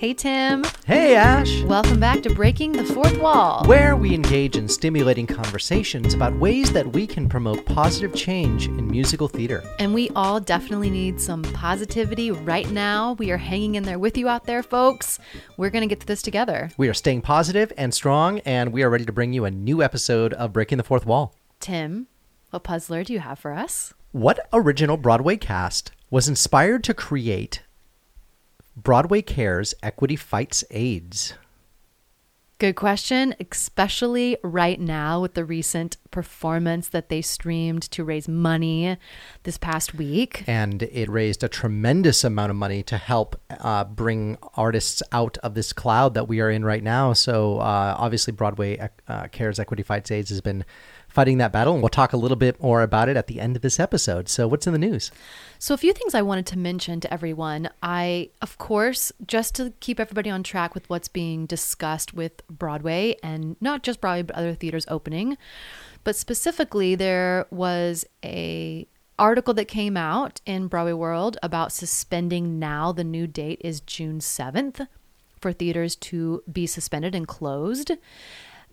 Hey, Tim. Hey, Ash. Welcome back to Breaking the Fourth Wall. Where we engage in stimulating conversations about ways that we can promote positive change in musical theater. And we all definitely need some positivity right now. We are hanging in there with you out there, folks. We're going to get to this together. We are staying positive and strong, and we are ready to bring you a new episode of Breaking the Fourth Wall. Tim, what puzzler do you have for us? What original Broadway cast was inspired to create Broadway Cares Equity Fights AIDS? Good question, especially right now with the recent performance that they streamed to raise money this past week. And it raised a tremendous amount of money to help uh, bring artists out of this cloud that we are in right now. So, uh, obviously, Broadway uh, Cares Equity Fights AIDS has been fighting that battle, and we'll talk a little bit more about it at the end of this episode. So, what's in the news? So, a few things I wanted to mention to everyone. I, of course, just to keep everybody on track with what's being discussed with Broadway and not just Broadway, but other theaters opening. But specifically, there was a article that came out in Broadway World about suspending now. The new date is June 7th for theaters to be suspended and closed.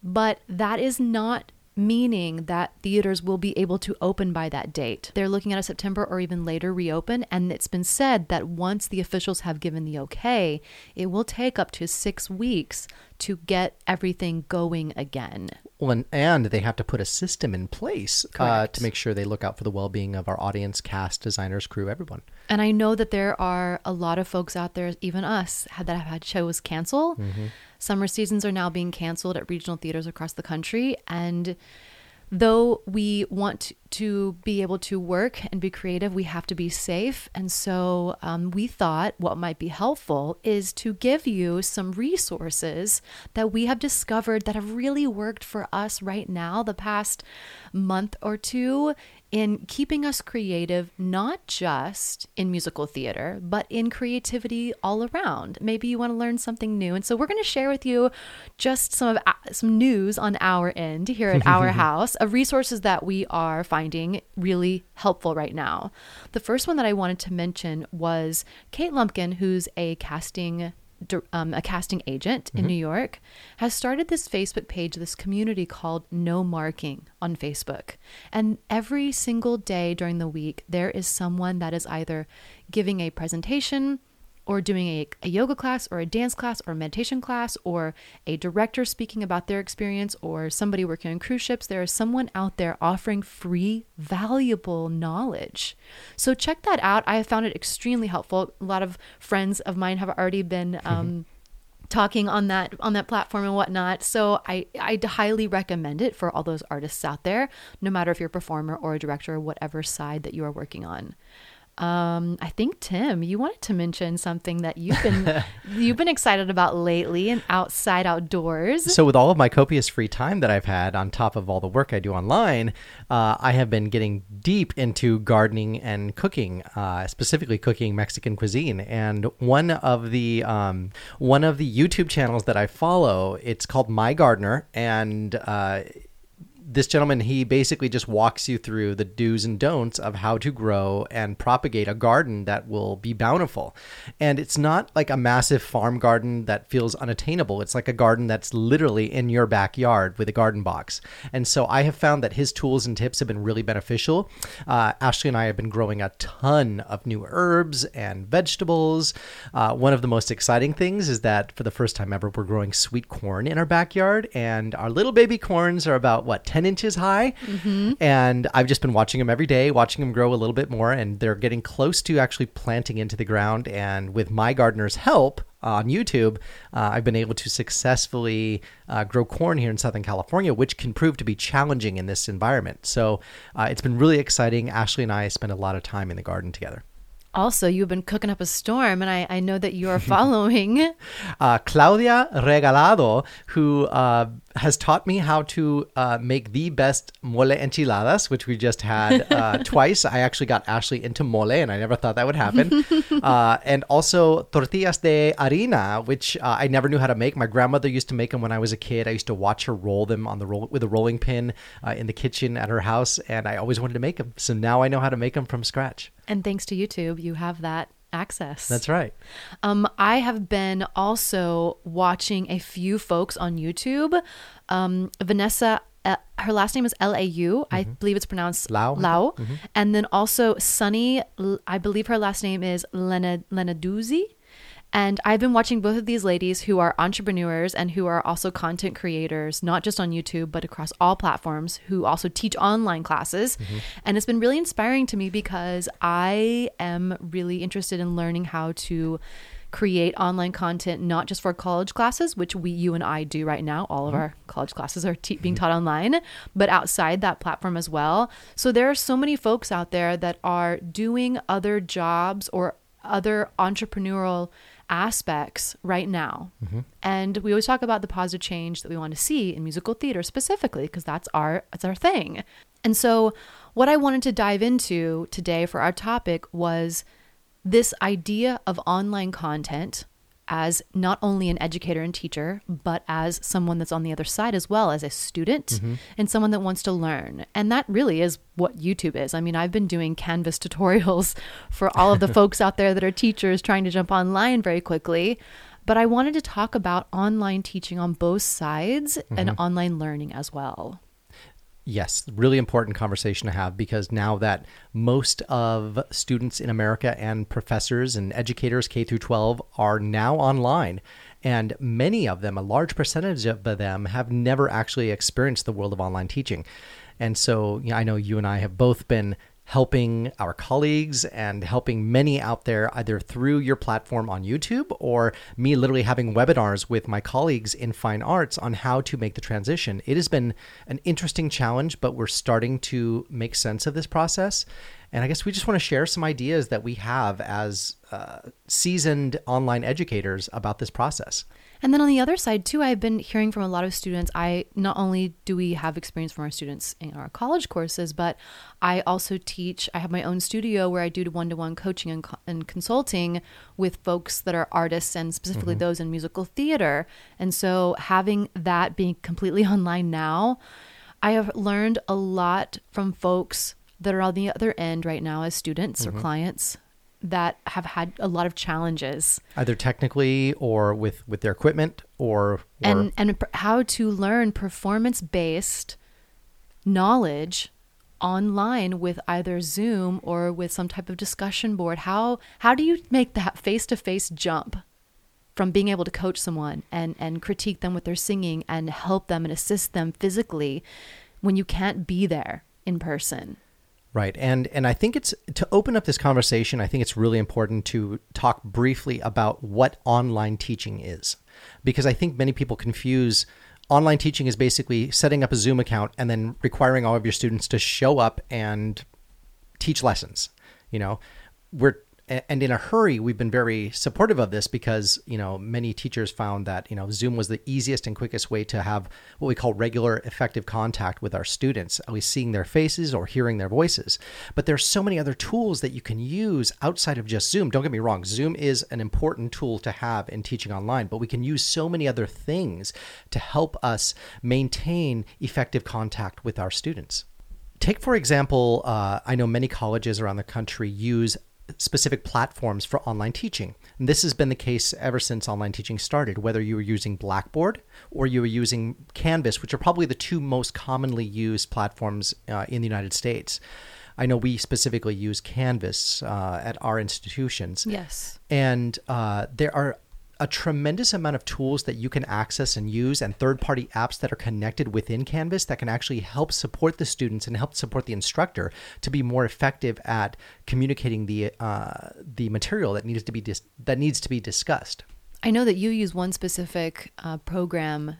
But that is not meaning that theaters will be able to open by that date. They're looking at a September or even later reopen, and it's been said that once the officials have given the okay, it will take up to six weeks to get everything going again. Well, and, and they have to put a system in place uh, to make sure they look out for the well being of our audience, cast, designers, crew, everyone. And I know that there are a lot of folks out there, even us, that have had shows cancel. Mm-hmm. Summer seasons are now being canceled at regional theaters across the country. And though we want to be able to work and be creative, we have to be safe. And so um, we thought what might be helpful is to give you some resources that we have discovered that have really worked for us right now, the past month or two, in keeping us creative, not just in musical theater, but in creativity all around. Maybe you want to learn something new. And so we're going to share with you just some of uh, some news on our end here at our house of resources that we are finding really helpful right now. The first one that I wanted to mention was Kate Lumpkin, who's a casting um, a casting agent mm-hmm. in New York, has started this Facebook page, this community called No Marking on Facebook. And every single day during the week, there is someone that is either giving a presentation, or doing a, a yoga class or a dance class or a meditation class or a director speaking about their experience or somebody working on cruise ships, there is someone out there offering free, valuable knowledge. So check that out. I have found it extremely helpful. A lot of friends of mine have already been. Um, talking on that on that platform and whatnot. So I I highly recommend it for all those artists out there, no matter if you're a performer or a director or whatever side that you are working on. Um, I think Tim, you wanted to mention something that you've been you've been excited about lately and outside outdoors. So, with all of my copious free time that I've had, on top of all the work I do online, uh, I have been getting deep into gardening and cooking, uh, specifically cooking Mexican cuisine. And one of the um, one of the YouTube channels that I follow, it's called MIgardener, and uh, this gentleman he basically just walks you through the do's and don'ts of how to grow and propagate a garden that will be bountiful. And it's not like a massive farm garden that feels unattainable. It's like a garden that's literally in your backyard with a garden box. And so i have found that his tools and tips have been really beneficial. Uh, ashley and i have been growing a ton of new herbs and vegetables. Uh, one of the most exciting things is that for the first time ever we're growing sweet corn in our backyard. And our little baby corns are about what 10 inches high. Mm-hmm. And I've just been watching them every day, watching them grow a little bit more. And they're getting close to actually planting into the ground. And with MIgardener's help, on YouTube, uh, I've been able to successfully uh, grow corn here in Southern California, which can prove to be challenging in this environment. So uh, it's been really exciting. Ashley and I spend a lot of time in the garden together also you've been cooking up a storm and i, I know that you are following uh, claudia regalado who uh, has taught me how to uh, make the best mole enchiladas which we just had uh, twice. I actually got ashley into mole and i never thought that would happen. Uh, and also tortillas de harina which uh, i never knew how to make. My grandmother used to make them when i was a kid. I used to watch her roll them on the roll with a rolling pin in the kitchen at her house and i always wanted to make them so now i know how to make them from scratch. And thanks to YouTube, you have that access. That's right. Um, I have been also watching a few folks on YouTube. Um, Vanessa, uh, her last name is L A U. I believe it's pronounced Lau, Lau. And then also Sunny, I believe her last name is Lena Lenarduzzi. And I've been watching both of these ladies who are entrepreneurs and who are also content creators, not just on YouTube, but across all platforms, who also teach online classes. Mm-hmm. And it's been really inspiring to me because I am really interested in learning how to create online content, not just for college classes, which we, you and I do right now. All of mm-hmm. our college classes are te- being mm-hmm. taught online, but outside that platform as well. So there are so many folks out there that are doing other jobs or other entrepreneurial aspects right now. Mm-hmm. And we always talk about the positive change that we want to see in musical theater specifically because that's our that's our thing. And so what I wanted to dive into today for our topic was this idea of online content as not only an educator and teacher, but as someone that's on the other side as well, as a student mm-hmm. and someone that wants to learn. And that really is what YouTube is. I mean, I've been doing Canvas tutorials for all of the folks out there that are teachers trying to jump online very quickly. But I wanted to talk about online teaching on both sides and mm-hmm. online learning as well. Yes, really important conversation to have because now that most of students in America and professors and educators K through 12 are now online and many of them, a large percentage of them have never actually experienced the world of online teaching. And so, you know, I know you and I have both been helping our colleagues and helping many out there either through your platform on YouTube or me literally having webinars with my colleagues in fine arts on how to make the transition. It has been an interesting challenge, but we're starting to make sense of this process. And I guess we just want to share some ideas that we have as uh, seasoned online educators about this process. And then on the other side too, I've been hearing from a lot of students. I not only do we have experience from our students in our college courses, but I also teach. I have my own studio where I do one-to-one coaching and, co- and consulting with folks that are artists and specifically those in musical theater. And so having that being completely online now, I have learned a lot from folks that are on the other end right now as students or mm-hmm. clients that have had a lot of challenges Either technically or with, with their equipment or, or and and how to learn performance based knowledge online with either Zoom or with some type of discussion board. How how do you make that face to face jump from being able to coach someone and and critique them with their singing and help them and assist them physically when you can't be there in person? Right. And and I think it's to open up this conversation, I think it's really important to talk briefly about what online teaching is. Because I think many people confuse online teaching is basically setting up a Zoom account and then requiring all of your students to show up and teach lessons. You know, we're and in a hurry, we've been very supportive of this because you know many teachers found that you know Zoom was the easiest and quickest way to have what we call regular, effective contact with our students, at least seeing their faces or hearing their voices. But there's so many other tools that you can use outside of just Zoom. Don't get me wrong, Zoom is an important tool to have in teaching online, but we can use so many other things to help us maintain effective contact with our students. Take, for example, uh, I know many colleges around the country use specific platforms for online teaching. And this has been the case ever since online teaching started, whether you were using Blackboard or you were using Canvas, which are probably the two most commonly used platforms uh, in the United States. I know we specifically use Canvas uh, at our institutions. Yes. And uh, there are a tremendous amount of tools that you can access and use and third-party apps that are connected within Canvas that can actually help support the students and help support the instructor to be more effective at communicating the uh, the material that needs to be dis- that needs to be discussed. I know that you use one specific uh, program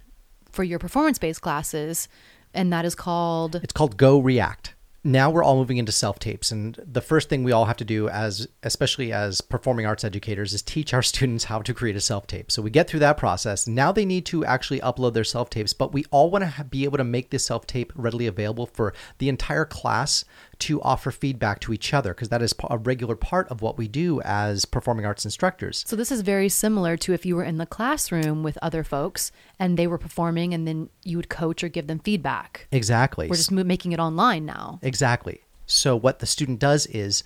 for your performance based classes, and that is called It's called GoReact. Now we're all moving into self tapes, and the first thing we all have to do, as especially as performing arts educators, is teach our students how to create a self tape. So we get through that process. Now they need to actually upload their self tapes, but we all want to be able to make this self tape readily available for the entire class to offer feedback to each other, because that is a regular part of what we do as performing arts instructors. So this is very similar to if you were in the classroom with other folks and they were performing, and then you would coach or give them feedback. Exactly. We're just making it online now. Exactly. So what the student does is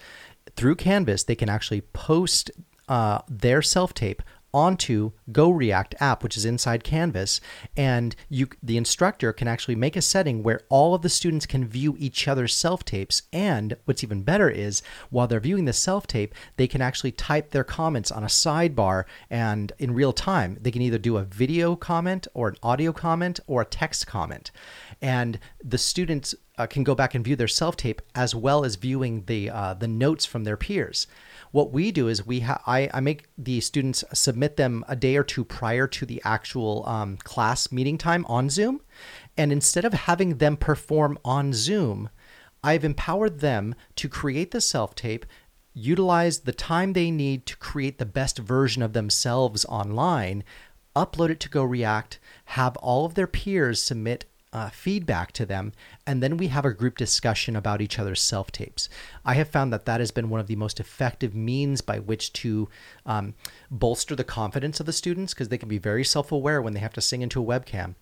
through Canvas, they can actually post uh, their self tape onto GoReact app, which is inside Canvas, and you the instructor can actually make a setting where all of the students can view each other's self tapes. And what's even better is while they're viewing the self tape, they can actually type their comments on a sidebar and in real time. They can either do a video comment or an audio comment or a text comment. And the students uh, can go back and view their self tape as well as viewing the uh, the notes from their peers. What we do is we ha- I, I make the students submit them a day or two prior to the actual um, class meeting time on Zoom, and instead of having them perform on Zoom, I've empowered them to create the self tape, utilize the time they need to create the best version of themselves online, upload it to GoReact, have all of their peers submit uh, feedback to them, and then we have a group discussion about each other's self tapes. I have found that that has been one of the most effective means by which to um, bolster the confidence of the students because they can be very self aware when they have to sing into a webcam.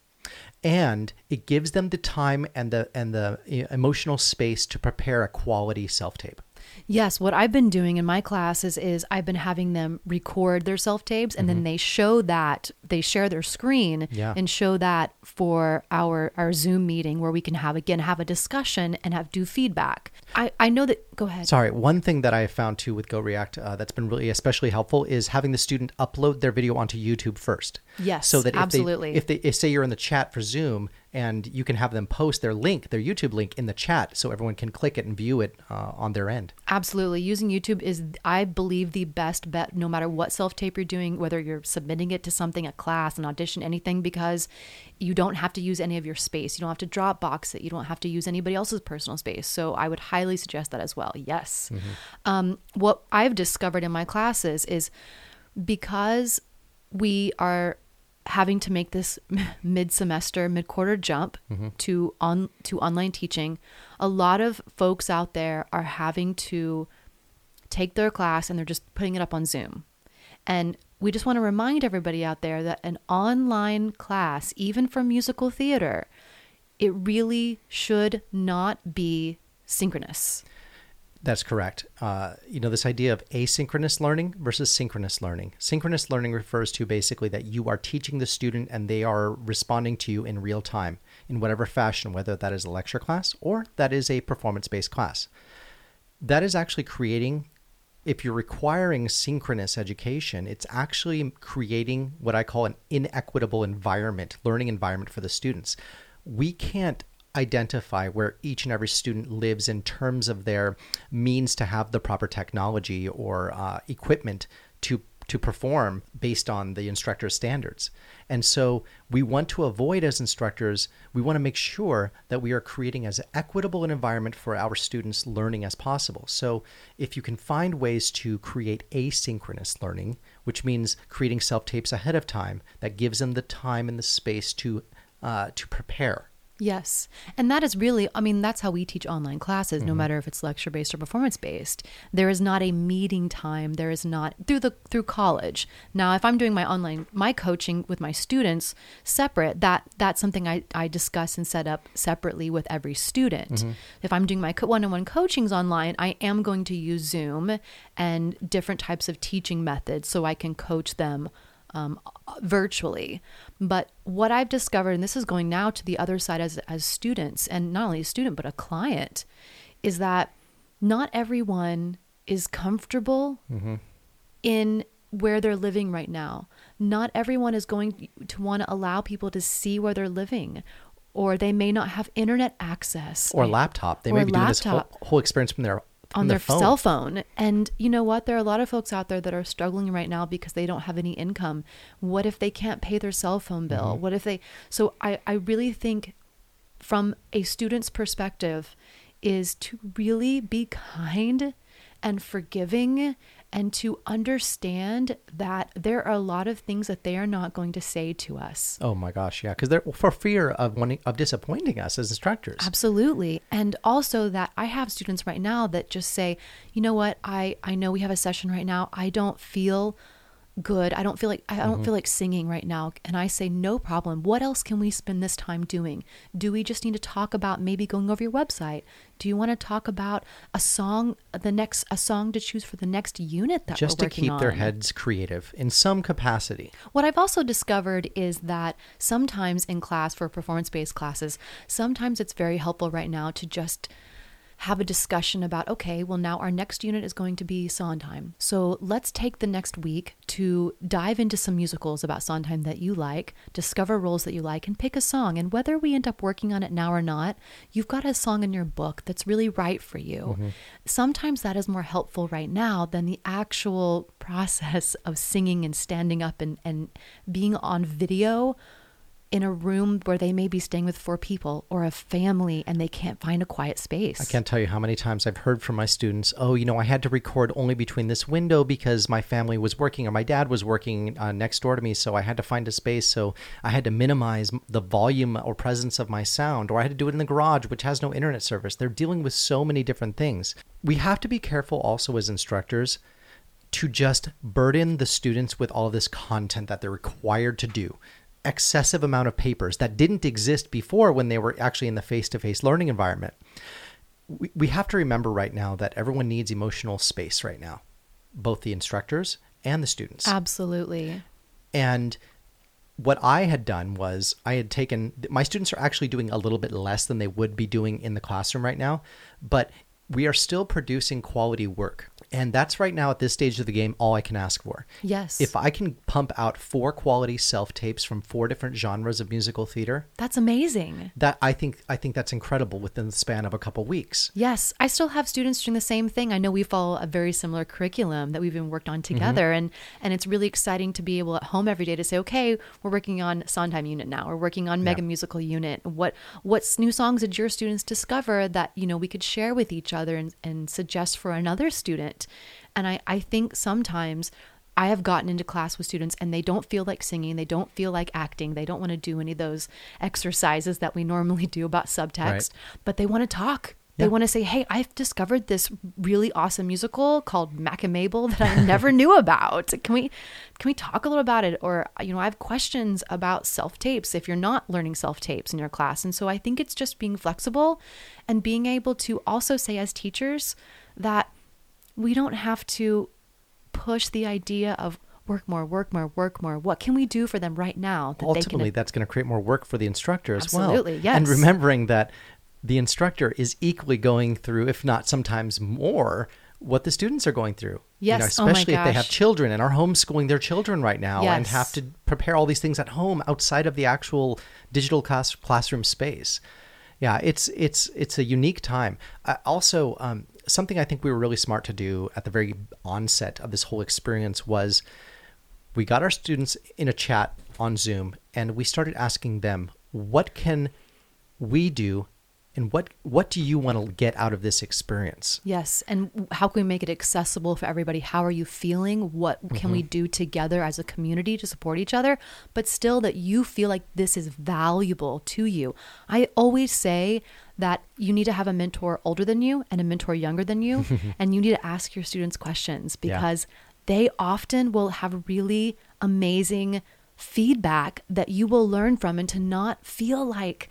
And it gives them the time and the and the emotional space to prepare a quality self tape. Yes, what I've been doing in my classes is I've been having them record their self tapes and mm-hmm. then they show that they share their screen yeah. and show that for our our Zoom meeting where we can have again have a discussion and have do feedback. I I know that go ahead. Sorry, one thing that I found too with GoReact uh, that's been really especially helpful is having the student upload their video onto YouTube first. Yes, so that if absolutely. They, if they if say you're in the chat for Zoom and you can have them post their link, their YouTube link in the chat so everyone can click it and view it uh, on their end. Absolutely. Using YouTube is, I believe, the best bet no matter what self tape you're doing, whether you're submitting it to something, a class, an audition, anything, because you don't have to use any of your space. You don't have to Dropbox it. You don't have to use anybody else's personal space. So I would highly suggest that as well. Yes. Mm-hmm. Um, what I've discovered in my classes is because we are having to make this mid semester, mid quarter jump mm-hmm. to on to online teaching, a lot of folks out there are having to take their class and they're just putting it up on Zoom. And we just want to remind everybody out there that an online class, even for musical theater, it really should not be synchronous. That's correct. Uh, you know, this idea of asynchronous learning versus synchronous learning. Synchronous learning refers to basically that you are teaching the student and they are responding to you in real time in whatever fashion, whether that is a lecture class or that is a performance based class. That is actually creating, if you're requiring synchronous education, it's actually creating what I call an inequitable environment, learning environment for the students. We can't identify where each and every student lives in terms of their means to have the proper technology or uh, equipment to to perform based on the instructor's standards. And so we want to avoid as instructors, we want to make sure that we are creating as equitable an environment for our students learning as possible. So if you can find ways to create asynchronous learning, which means creating self-tapes ahead of time that gives them the time and the space to uh, to prepare Yes. And that is really, I mean, that's how we teach online classes, mm-hmm. no matter if it's lecture based or performance based. There is not a meeting time. There is not through the through college. Now, if I'm doing my online my coaching with my students separate, that that's something I, I discuss and set up separately with every student. Mm-hmm. If I'm doing my one-on-one coachings online, I am going to use Zoom and different types of teaching methods so I can coach them um, virtually. But what I've discovered, and this is going now to the other side as, as students, and not only a student, but a client, is that not everyone is comfortable mm-hmm. in where they're living right now. Not everyone is going to want to allow people to see where they're living or they may not have internet access or laptop. They may be laptop. doing this whole, whole experience from their on their, their phone. cell phone. And you know what? There are a lot of folks out there that are struggling right now because they don't have any income. What if they can't pay their cell phone bill? Mm-hmm. What if they so I, I really think from a student's perspective is to really be kind and forgiving and to understand that there are a lot of things that they are not going to say to us. Oh my gosh, yeah, because they're for fear of wanting of disappointing us as instructors. Absolutely, and also that I have students right now that just say, you know what, I I know we have a session right now. I don't feel good. I don't feel like I don't Mm-hmm. feel like singing right now." And I say, "No problem. What else can we spend this time doing? Do we just need to talk about maybe going over your website? Do you want to talk about a song the next a song to choose for the next unit that Just to keep their heads creative in some capacity. What I've also discovered is that sometimes in class for performance based classes, sometimes it's very helpful right now to just have a discussion about okay, well, now our next unit is going to be Sondheim. So let's take the next week to dive into some musicals about Sondheim that you like, discover roles that you like, and pick a song. And whether we end up working on it now or not, you've got a song in your book that's really right for you. Mm-hmm. Sometimes that is more helpful right now than the actual process of singing and standing up and, and being on video in a room where they may be staying with four people or a family and they can't find a quiet space. I can't tell you how many times I've heard from my students, oh, you know, I had to record only between this window because my family was working or my dad was working uh, next door to me. So I had to find a space. So I had to minimize the volume or presence of my sound, or I had to do it in the garage, which has no internet service. They're dealing with so many different things. We have to be careful also as instructors to just burden the students with all this content that they're required to do excessive amount of papers that didn't exist before when they were actually in the face-to-face learning environment we, we have to remember right now that everyone needs emotional space right now both the instructors and the students Absolutely. and what I had done was I had taken my students are actually doing a little bit less than they would be doing in the classroom right now, but we are still producing quality work. And that's right now at this stage of the game all I can ask for. Yes. If I can pump out four quality self tapes from four different genres of musical theater, That's amazing. that I think I think that's incredible within the span of a couple weeks. Yes, I still have students doing the same thing. I know we follow a very similar curriculum that we've been worked on mm-hmm. together, and and it's really exciting to be able at home every day to say, okay, we're working on Sondheim unit now. We're working on Mega Musical unit. What what new songs did your students discover that you know we could share with each other and, and suggest for another student? And I I think sometimes. I have gotten into class with students and they don't feel like singing, they don't feel like acting, they don't want to do any of those exercises that we normally do about subtext, but they want to talk. They want to say, "Hey, I've discovered this really awesome musical called Mack and Mabel that I never knew about. Can we can we talk a little about it?" Or you know, I have questions about self tapes if you're not learning self tapes in your class. And so I think it's just being flexible and being able to also say as teachers that we don't have to push the idea of work more, work more, work more. What can we do for them right now that ultimately they can that's going to create more work for the instructor as well. Absolutely, yes. And remembering that the instructor is equally going through, if not sometimes more, what the students are going through. You know, Yes. Oh especially if they have children and are homeschooling their children right now and have to prepare all these things at home outside of the actual digital class, classroom space. Yeah, it's it's it's a unique time. Uh, also, um, something I think we were really smart to do at the very onset of this whole experience was we got our students in a chat on Zoom and we started asking them, what can we do and what what do you want to get out of this experience? Yes, and how can we make it accessible for everybody? How are you feeling? What can we mm-hmm. do together as a community to support each other, but still that you feel like this is valuable to you? I always say that you need to have a mentor older than you and a mentor younger than you, and you need to ask your students questions Yeah. because they often will have really amazing feedback that you will learn from and to not feel like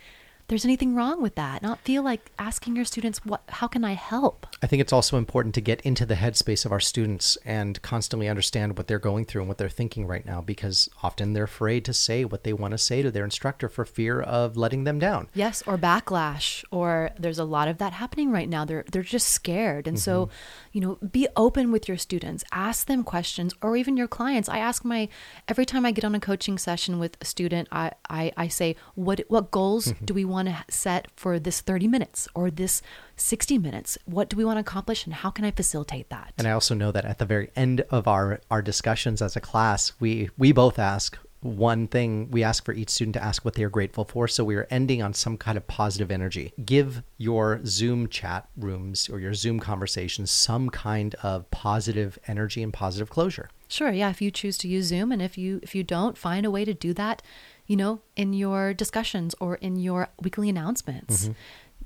there's anything wrong with that not feel like asking your students what how can i help I think it's also important to get into the headspace of our students and constantly understand what they're going through and what they're thinking right now because often they're afraid to say what they want to say to their instructor for fear of letting them down. Yes, or backlash, or there's a lot of that happening right now. They're they're just scared, and so, mm-hmm. you know, be open with your students. Ask them questions, or even your clients. I ask my every time I get on a coaching session with a student, I I, I say, what what goals mm-hmm. do we want to set for this 30 minutes or this 60 minutes? What do we want to accomplish, and how can I facilitate that? And I also know that at the very end of our our discussions as a class, we we both ask one thing we ask for each student to ask what they are grateful for so we are ending on some kind of positive energy give your zoom chat rooms or your zoom conversations some kind of positive energy and positive closure Sure, yeah, if you choose to use Zoom and if you if you don't, find a way to do that, you know, in your discussions or in your weekly announcements. Mm-hmm.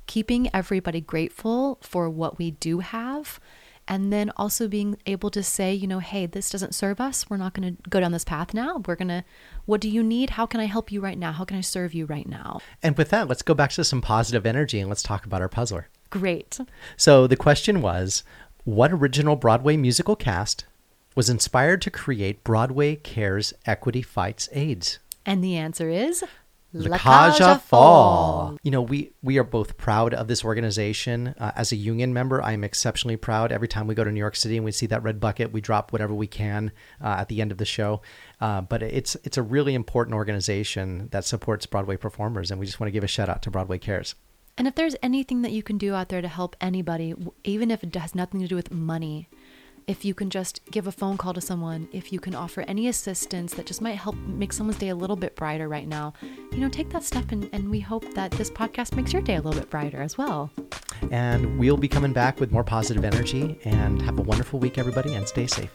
Keeping everybody grateful for what we do have And then also being able to say, you know, hey, this doesn't serve us. We're not going to go down this path now. We're going to, what do you need? How can I help you right now? How can I serve you right now? And with that, let's go back to some positive energy and let's talk about our puzzler. Great. So the question was what original Broadway musical cast was inspired to create Broadway Cares Equity Fights AIDS? And the answer is La Cage aux Folles. You know, we we are both proud of this organization. Uh, as a union member, I am exceptionally proud. Every time we go to New York City and we see that red bucket, we drop whatever we can uh, at the end of the show. Uh, but it's it's a really important organization that supports Broadway performers, and we just want to give a shout out to Broadway Cares. And if there's anything that you can do out there to help anybody, even if it has nothing to do with money, if you can just give a phone call to someone, if you can offer any assistance that just might help make someone's day a little bit brighter right now, you know, take that step and, and we hope that this podcast makes your day a little bit brighter as well. And we'll be coming back with more positive energy. And have a wonderful week, everybody, and stay safe.